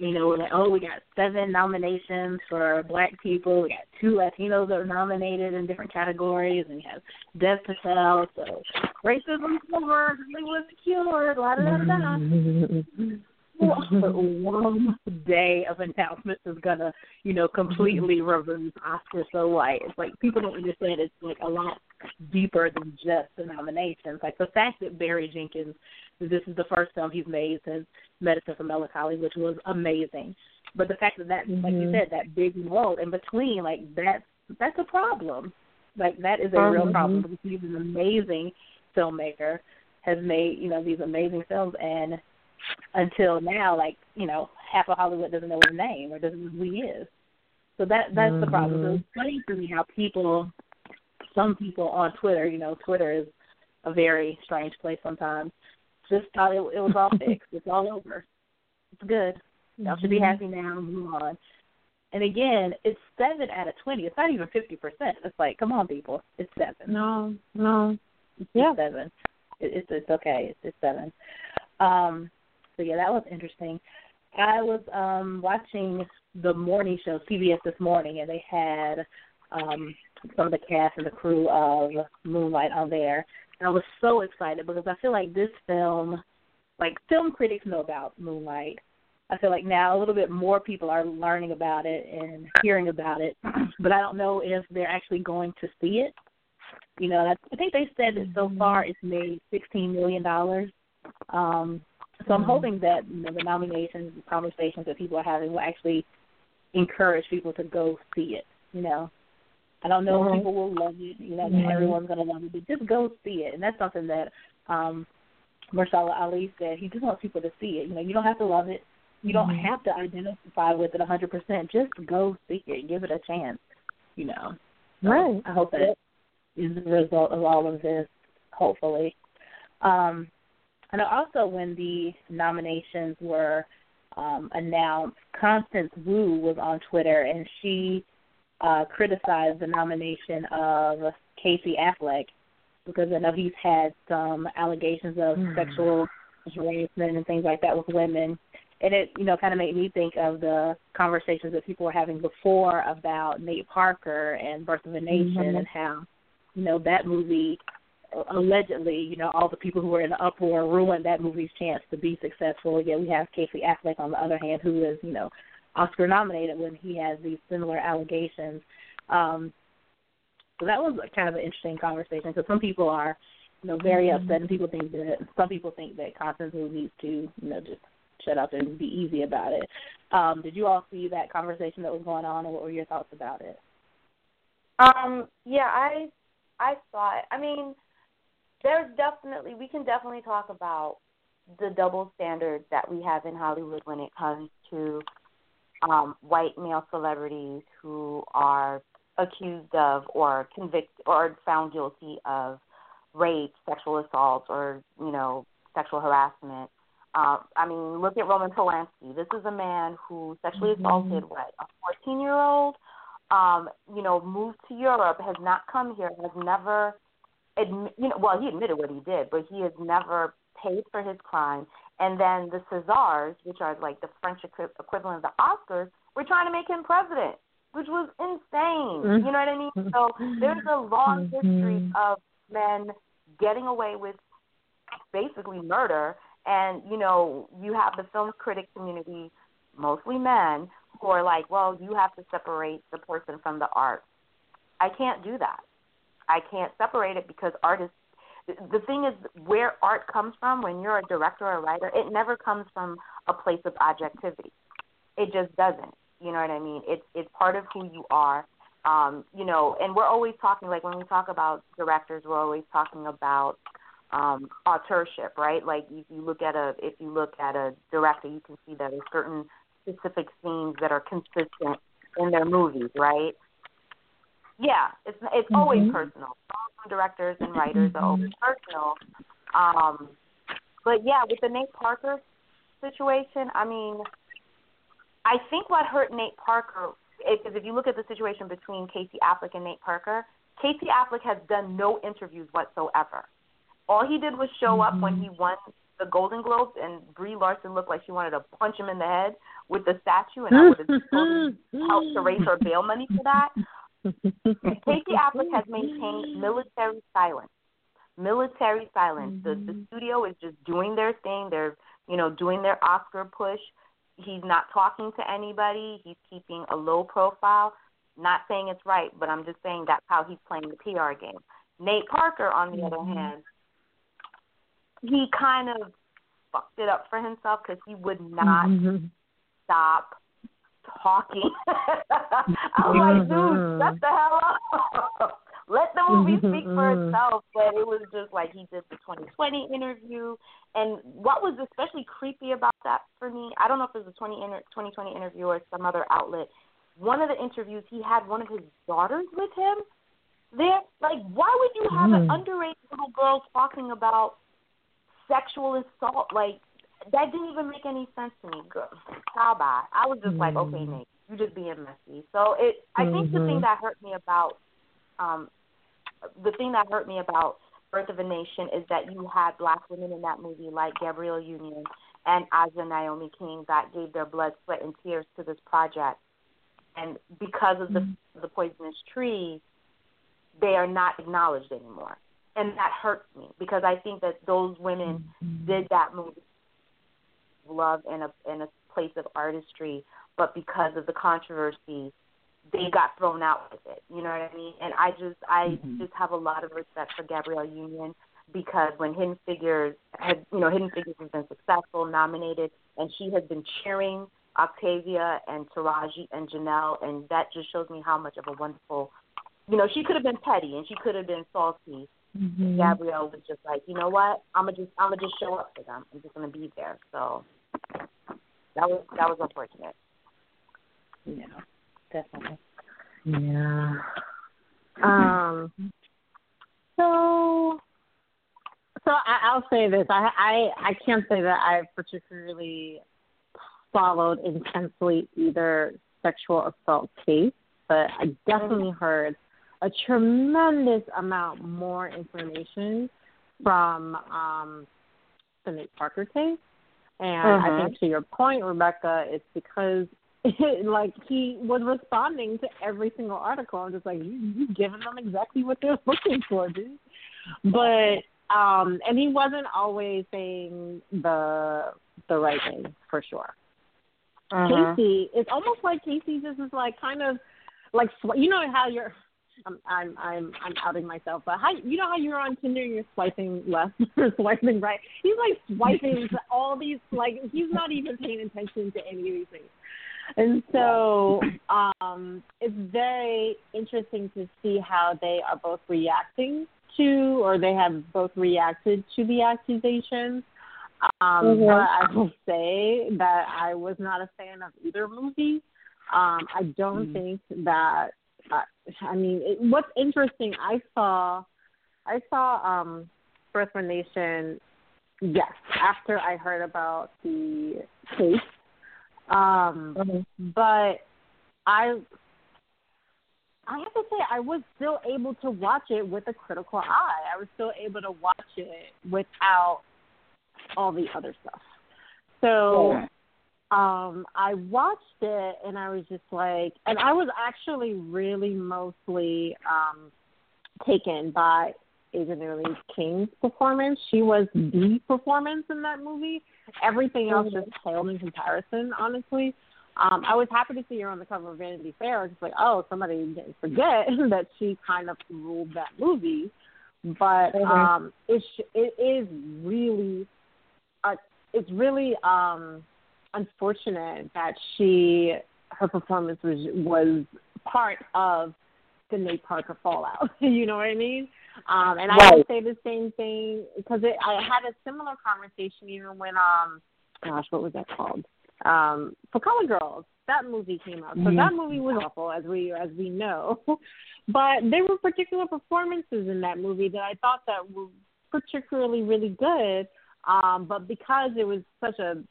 you know, we're like, oh, we got seven nominations for Black people. We got two Latinos that are nominated in different categories, and we have Dev Patel. So racism's over, Hollywood's cured. La da da da. one day of announcements is gonna, you know, completely reverse Oscar so white. It's like people don't understand it's like a lot deeper than just the nominations. Like the fact that Barry Jenkins this is the first film he's made since Medicine for Melancholy, which was amazing. But the fact that that mm-hmm. like you mm-hmm. said, that big role in between, like that's that's a problem. Like that is a mm-hmm. real problem because he's an amazing filmmaker, has made, you know, these amazing films and until now, like you know, half of Hollywood doesn't know his name or doesn't know who he is. So that that's mm-hmm. the problem. So it's funny to me how people, some people on Twitter, you know, Twitter is a very strange place sometimes. Just thought it, it was all fixed. It's all over. It's good. Y'all should be mm-hmm. happy now. Move on. And again, it's seven out of twenty. It's not even fifty percent. It's like, come on, people. It's seven. No, no. It's yeah. seven. It, it's it's okay. It's, it's seven. Um, so yeah, that was interesting. I was um watching the morning show CBS this morning, and they had um some of the cast and the crew of Moonlight on there. And I was so excited because I feel like this film, like film critics know about Moonlight. I feel like now a little bit more people are learning about it and hearing about it, but I don't know if they're actually going to see it. You know, I think they said that so far it's made sixteen million dollars. Um, so I'm mm-hmm. hoping that you know, the nominations, the conversations that people are having will actually encourage people to go see it. You know, I don't know mm-hmm. if people will love it. You know, mm-hmm. everyone's going to love it, but just go see it. And that's something that um Mahershala Ali said. He just wants people to see it. You know, you don't have to love it. you don't mm-hmm. have to identify with it a 100%. Just go see it. Give it a chance, you know. So right. I hope that is the result of all of this, hopefully. Um, and also when the nominations were um, announced, Constance Wu was on Twitter and she uh, criticized the nomination of Casey Affleck because I know he's had some allegations of mm. sexual harassment and things like that with women. And it, you know, kind of made me think of the conversations that people were having before about Nate Parker and Birth of a Nation mm-hmm. and how, you know, that movie allegedly, you know, all the people who were in the uproar ruined that movie's chance to be successful. Yet we have Casey Affleck on the other hand, who is, you know, Oscar nominated when he has these similar allegations. Um, so that was kind of an interesting conversation because some people are, you know, very mm-hmm. upset, and people think that some people think that Constance needs to, you know, just shut up and be easy about it. Um, did you all see that conversation that was going on, and what were your thoughts about it? Um, yeah, I I saw it. I mean, there's definitely we can definitely talk about the double standards that we have in Hollywood when it comes to um, white male celebrities who are accused of or convicted or found guilty of rape, sexual assault, or you know sexual harassment. Uh, I mean, look at Roman Polanski. This is a man who sexually mm-hmm. assaulted what a 14 year old. Um, you know, moved to Europe, has not come here, has never, admi- you know, well, he admitted what he did, but he has never paid for his crime. And then the Césars, which are like the French equivalent of the Oscars, were trying to make him president which was insane. Mm-hmm. You know what I mean? So there's a long mm-hmm. history of men getting away with basically murder, and you know you have the film critic community, mostly men, who are like, well, you have to separate the person from the art. I can't do that. I can't separate it because artists. The thing is, where art comes from when you're a director or a writer, it never comes from a place of objectivity. It just doesn't. You know what I mean? It's it's part of who you are. Um, you know, and we're always talking like when we talk about directors, we're always talking about um, authorship, right? Like if you look at a if you look at a director, you can see that there's certain specific themes that are consistent in their movies, right? Yeah, it's it's mm-hmm. always personal. Directors and writers are always personal. Um, but yeah, with the Nate Parker situation, I mean, I think what hurt Nate Parker is if you look at the situation between Casey Affleck and Nate Parker, Casey Affleck has done no interviews whatsoever. All he did was show mm-hmm. up when he won the Golden Globes, and Brie Larson looked like she wanted to punch him in the head with the statue, and I would have helped to raise her bail money for that. Casey Affleck has maintained military silence. Military silence. Mm-hmm. The the studio is just doing their thing. They're you know doing their Oscar push he's not talking to anybody. He's keeping a low profile. Not saying it's right, but I'm just saying that's how he's playing the PR game. Nate Parker, on the mm-hmm. other hand, he kind of fucked it up for himself because he would not mm-hmm. stop talking. I was like, dude, shut the hell up. Let the movie speak for itself. But it was just like he did the 2020 interview. And what was especially creepy about that for me, I don't know if it was a 20 inter- 2020 interview or some other outlet. One of the interviews, he had one of his daughters with him. There, like, why would you have mm. an underage little girl talking about sexual assault? Like, that didn't even make any sense to me. Girl, how bad? I was just mm. like, okay, Nate, you just being messy. So it, I think mm-hmm. the thing mm-hmm. that hurt me about um, the thing that hurt me about Birth of a Nation is that you had black women in that movie like Gabrielle Union and Aja Naomi King that gave their blood, sweat, and tears to this project. And because of the mm-hmm. the poisonous tree, they are not acknowledged anymore. And that hurts me because I think that those women mm-hmm. did that movie love in a in a place of artistry, but because of the controversy, they got thrown out with it. You know what I mean? And I just I mm-hmm. just have a lot of respect for Gabrielle Union because when Hidden Figures had you know Hidden Figures has been successful, nominated, and she has been cheering Octavia and Taraji and Janelle, and that just shows me how much of a wonderful, you know, she could have been petty and she could have been salty. Mm-hmm. Gabrielle was just like, you know what, I'm gonna just I'm gonna just show up for them. I'm just gonna be there. So that was that was unfortunate. Yeah, definitely. Yeah. Um. So. So I, I'll say this. I I I can't say that I've particularly followed intensely either sexual assault case, but I definitely heard a tremendous amount more information from um, the Nate Parker case. And I Mhm. think to your point, Rebecca, it's because it, like he was responding to every single article. I'm just like, you you giving them exactly what they're looking for, dude. But um and he wasn't always saying the the right thing for sure. Mhm. Casey, it's almost like Casey just is like kind of like you know how you're. I'm I'm I'm I'm outing myself, but how you know how you're on Tinder and you're swiping left or swiping right? He's like swiping to all these like he's not even paying attention to any of these things. And so um it's very interesting to see how they are both reacting to or they have both reacted to the accusations. Um, Mhm. But I will say that I was not a fan of either movie. Um, I don't Mm. think that. Uh, I mean, it, what's interesting, I saw, I saw um, Birth of Nation. Yes, after I heard about the case, um, but I I have to say I was still able to watch it with a critical eye. I was still able to watch it without all the other stuff. So um I watched it and I was just like and I was actually really mostly um taken by Adrienne Lee King's performance. She was the performance in that movie. Everything else just paled in comparison, honestly. Um, I was happy to see her on the cover of Vanity Fair. It's like, oh, somebody didn't forget that she kind of ruled that movie. But Mhm. um, it's it is really, uh, it's really um, unfortunate that she her performance was was part of the Nate Parker fallout. you know what I mean? Um, and I would say the same thing because it, I had a similar conversation even when um, gosh, what was that called? Um, for Color Girls. That movie came out. So Mhm. that movie was awful, as we as we know. but there were particular performances in that movie that I thought that were particularly really good. Um, but because it was such a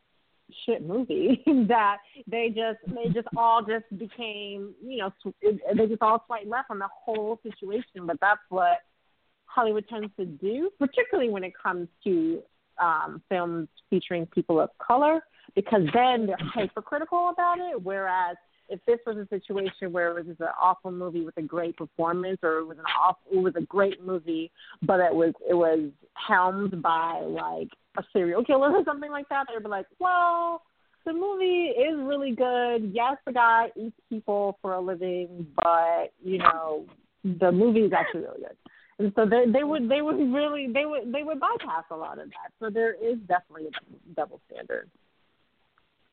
shit movie that they just they just all just became you know they just all swipe left on the whole situation. But that's what Hollywood tends to do, particularly when it comes to um, films featuring people of color, because then they're hypercritical about it. Whereas if this was a situation where it was an awful movie with a great performance, or it was an awful, it was a great movie, but it was it was helmed by like a serial killer or something like that, they'd be like, well, the movie is really good. Yes, the guy eats people for a living, but you know, the movie is actually really good. And so they they would they would really they would they would bypass a lot of that. So there is definitely a double standard.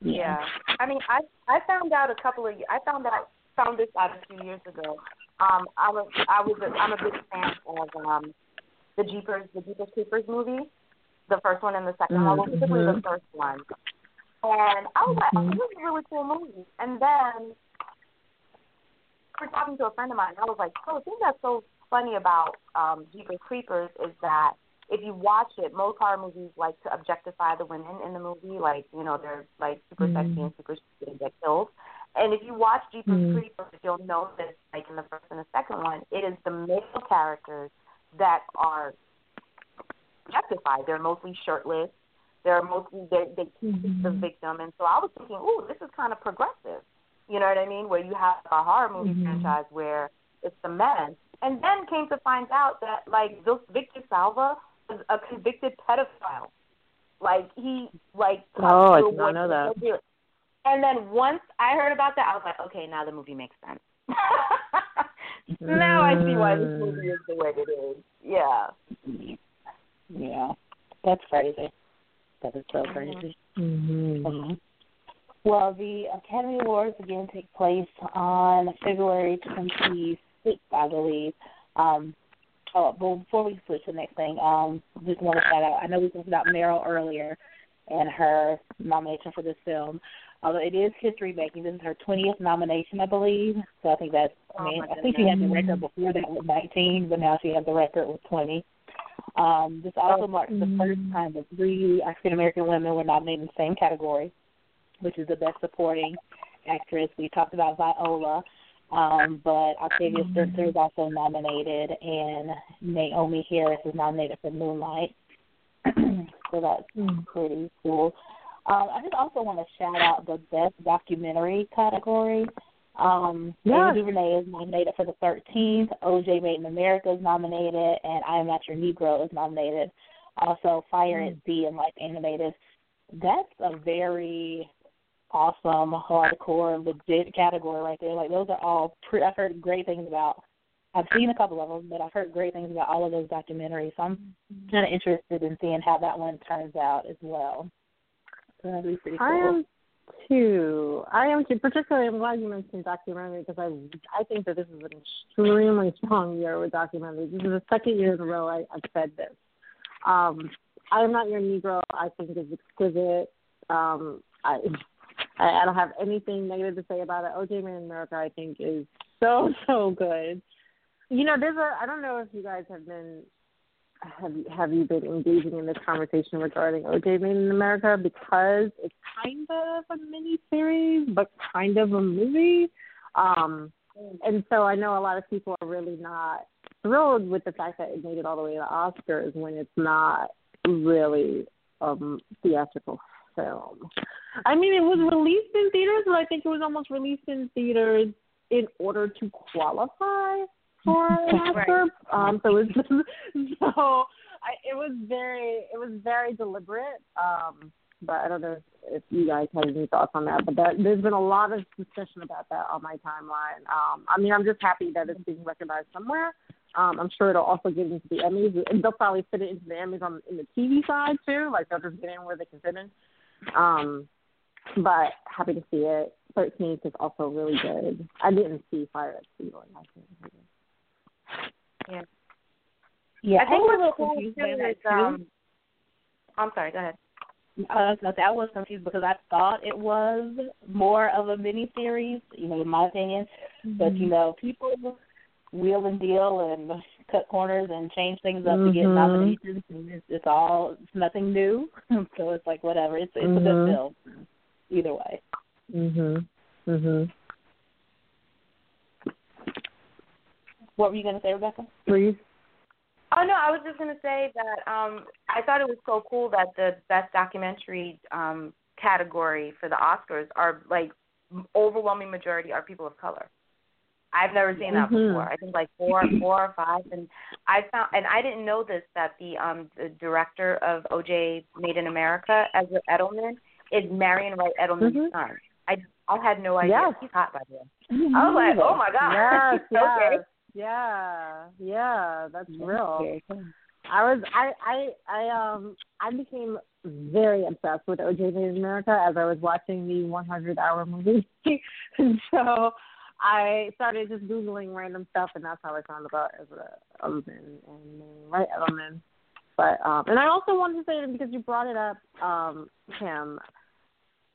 Yeah. I mean, I I found out a couple of I found out found this out a few years ago. Um, I was I was a, I'm a big fan of um the Jeepers the Jeepers Creepers movie, the first one and the 2nd one, mm-hmm. well, the first one. And I was like, oh, this is a really cool movie. And then, for talking to a friend of mine, I was like, oh, the thing that's so funny about um Jeepers Creepers is that if you watch it, most horror movies like to objectify the women in the movie, like you know they're like super sexy mm-hmm. and super stupid and get killed. And if you watch Jeepers mm-hmm. Creepers, you'll notice, like in the first and the second one, it is the male characters that are objectified. They're mostly shirtless. They're mostly they they keep the mm-hmm. victim. And so I was thinking, ooh, this is kind of progressive. You know what I mean? Where you have a horror movie mm-hmm. franchise where it's the men, and then came to find out that like this Victor Salva was a convicted pedophile. Like he like Oh, I did not know that. And then once I heard about that, I was like, okay, now the movie makes sense. now I see why this movie mm. is the way it is. Yeah. Yeah, that's crazy. That is so crazy. Mm-hmm. Mhm. Well, the Academy Awards again take place on February 26th, I believe. Um, oh, well, before we switch to the next thing, um, just want to shout out. I know we talked about Meryl earlier, and her nomination for this film. Although it is history making, this is her 20th nomination, I believe. So I think that's. I mean, Oh, I think she had the record before that with 19, but now she has the record with 20. Um, this also marks the first time that three African American women were nominated in the same category, which is the best supporting actress. We talked about Viola, um, but Octavia Spencer is also nominated, and Naomie Harris is nominated for Moonlight. so that's pretty cool. Um, I just also want to shout out the best documentary category. Um, Yes. Ava DuVernay is nominated for the 13th. OJ Made in America is nominated, and I Am Not Your Negro is nominated. Also, Fire at Sea and Life Animated. That's a very awesome, hardcore, legit category right there. Like those are all. Pre- I've heard great things about. I've seen a couple of them, but I've heard great things about all of those documentaries. So I'm kind of interested in seeing how that one turns out as well. So that'd be pretty cool. I am too. I am too. Particularly, I'm glad you mentioned documentary because I I think that this is an extremely strong year with documentaries. This is the second year in a row I, I've said this. Um, I am not your Negro. I think is exquisite. Um, I I I don't have anything negative to say about it. OJ Made in America, I think, is so so good. You know, there's a. I don't know if you guys have been have you, have you been engaging in this conversation regarding OJ Made in America because it's kind of a mini series but kind of a movie. Um and so I know a lot of people are really not thrilled with the fact that it made it all the way to the Oscars when it's not really um theatrical film. I mean it was released in theaters but I think it was almost released in theaters in order to qualify for an Oscar. Um, so it was so I, it was very it was very deliberate. Um, but I don't know if, if you guys have any thoughts on that. But that, there's been a lot of discussion about that on my timeline. Um, I mean, I'm just happy that it's being recognized somewhere. Um, I'm sure it'll also get into the Emmys, and they'll probably fit it into the Emmys on in the TV side too. Like they'll just get in where they can fit in. Um, but happy to see it. Thirteenth is also really good. I didn't see Fire at Sea nothing. Yeah, I think was a what's little cool confused by that is too. um. I'm sorry. Go ahead. I was gonna I was confused because I thought it was more of a mini series, you know, in my opinion. But you know, people wheel and deal and cut corners and change things up to get Mhm. nominations, and it's, it's all it's nothing new. so it's like whatever. It's it's a Mhm. good film either way. Mhm. Mhm. What were you gonna say, Rebecca? Were you? Oh no, I was just gonna say that um I thought it was so cool that the best documentary um category for the Oscars are like overwhelming majority are people of color. I've never seen that Mhm. before. I think like four, four or five, and I found, and I didn't know this that the um the director of OJ Made in America, Ezra Edelman, is Marian Wright Edelman's Mhm. son. I I had no idea. Yes. He's hot by the way. I was like, oh my god. Yes. Yes. Yeah. Yeah. That's real. Cool. I was I I I um I became very obsessed with OJ Made in America as I was watching the 100 hour movie, and so I started just googling random stuff, and that's how I found about Ezra Edelman and Wright Edelman. But um, and I also wanted to say because you brought it up, um, Kim,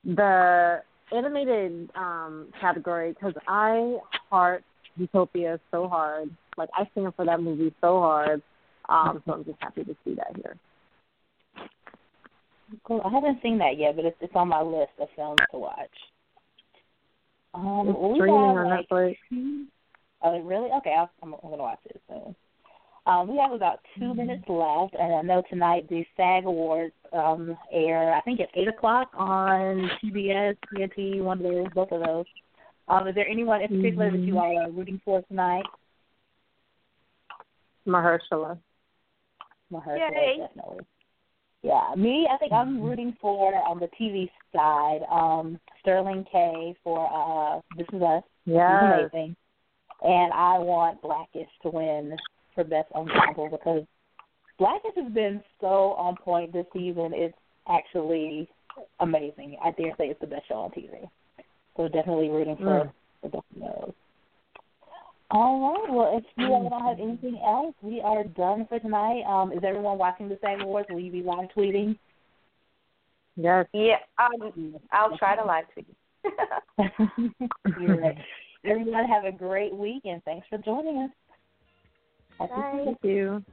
the animated um category because I heart Zootopia so hard. Like I stand for that movie so hard. Um, so I'm just happy to see that here. Cool. I haven't seen that yet, but it's it's on my list of films to watch. Um, It's streaming have on like Netflix. Oh, really? Okay, I'll, I'm, I'm gonna watch it soon. Um, we have about 2 minutes left, and I know tonight the SAG Awards um, air. I think at eight o'clock on TBS, TNT, one of those, both of those. Um, is there anyone in particular that you all are rooting for tonight? Mahershala. Mahershala, Yay. definitely. Yeah, me. I think I'm rooting for on the TV side. Um, Sterling K for uh, This Is Us. He's Yes. amazing. And I want Blackish to win for best ensemble because Blackish has been so on point this season. It's actually amazing. I dare say it's the best show on TV. So definitely rooting for Mm. for both. All right. Well, if you all don't have anything else, we are done for tonight. Um, is everyone watching the SAG Awards? Will you be live tweeting? Yes. Yeah, um, I'll try to live tweet. You're right. Everyone have a great week and thanks for joining us. Happy Bye. Thank you.